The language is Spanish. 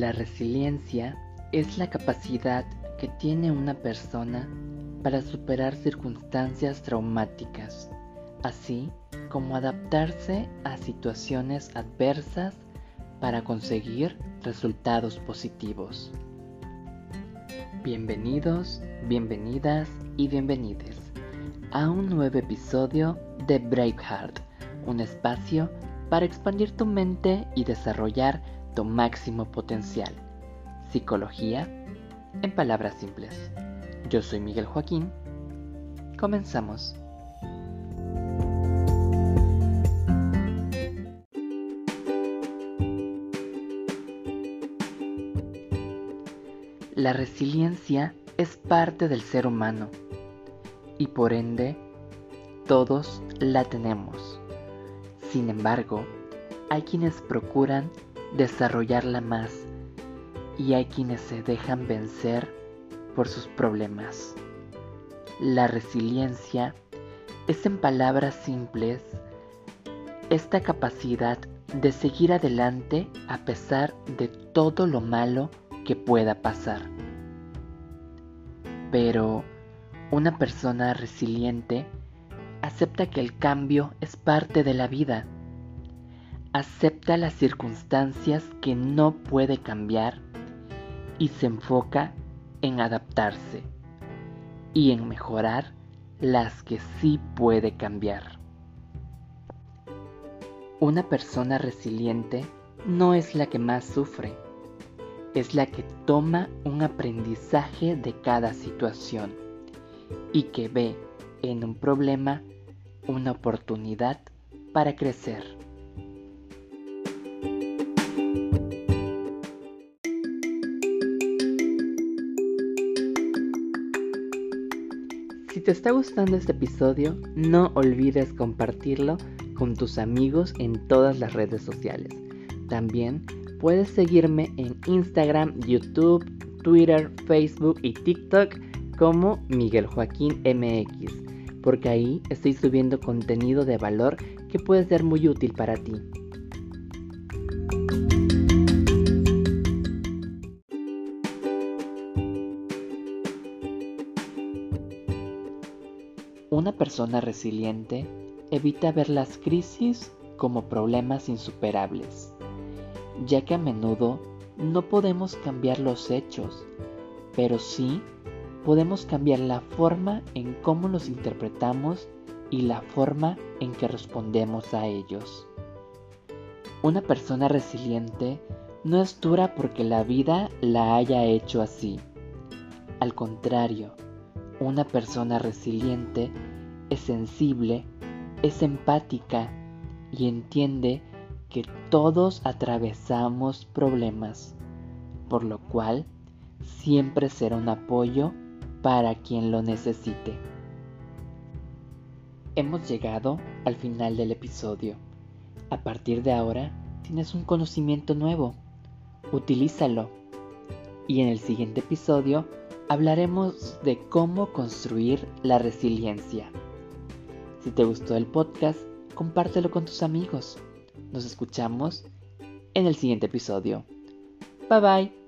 La resiliencia es la capacidad que tiene una persona para superar circunstancias traumáticas, así como adaptarse a situaciones adversas para conseguir resultados positivos. Bienvenidos, bienvenidas y bienvenides a un nuevo episodio de Braveheart, un espacio para expandir tu mente y desarrollar tu máximo potencial. Psicología en palabras simples. Yo soy Miguel Joaquín. Comenzamos. La resiliencia es parte del ser humano y por ende todos la tenemos. Sin embargo, hay quienes procuran desarrollarla más y hay quienes se dejan vencer por sus problemas. La resiliencia es en palabras simples esta capacidad de seguir adelante a pesar de todo lo malo que pueda pasar. Pero una persona resiliente acepta que el cambio es parte de la vida acepta las circunstancias que no puede cambiar y se enfoca en adaptarse y en mejorar las que sí puede cambiar. Una persona resiliente no es la que más sufre, es la que toma un aprendizaje de cada situación y que ve en un problema una oportunidad para crecer. Si te está gustando este episodio, no olvides compartirlo con tus amigos en todas las redes sociales. También puedes seguirme en Instagram, YouTube, Twitter, Facebook y TikTok como Miguel Joaquín MX, porque ahí estoy subiendo contenido de valor que puede ser muy útil para ti. Una persona resiliente evita ver las crisis como problemas insuperables, ya que a menudo no podemos cambiar los hechos, pero sí podemos cambiar la forma en cómo los interpretamos y la forma en que respondemos a ellos. Una persona resiliente no es dura porque la vida la haya hecho así. Al contrario, una persona resiliente es sensible, es empática y entiende que todos atravesamos problemas, por lo cual siempre será un apoyo para quien lo necesite. Hemos llegado al final del episodio. A partir de ahora tienes un conocimiento nuevo. Utilízalo. Y en el siguiente episodio hablaremos de cómo construir la resiliencia. Si te gustó el podcast, compártelo con tus amigos. Nos escuchamos en el siguiente episodio. Bye bye.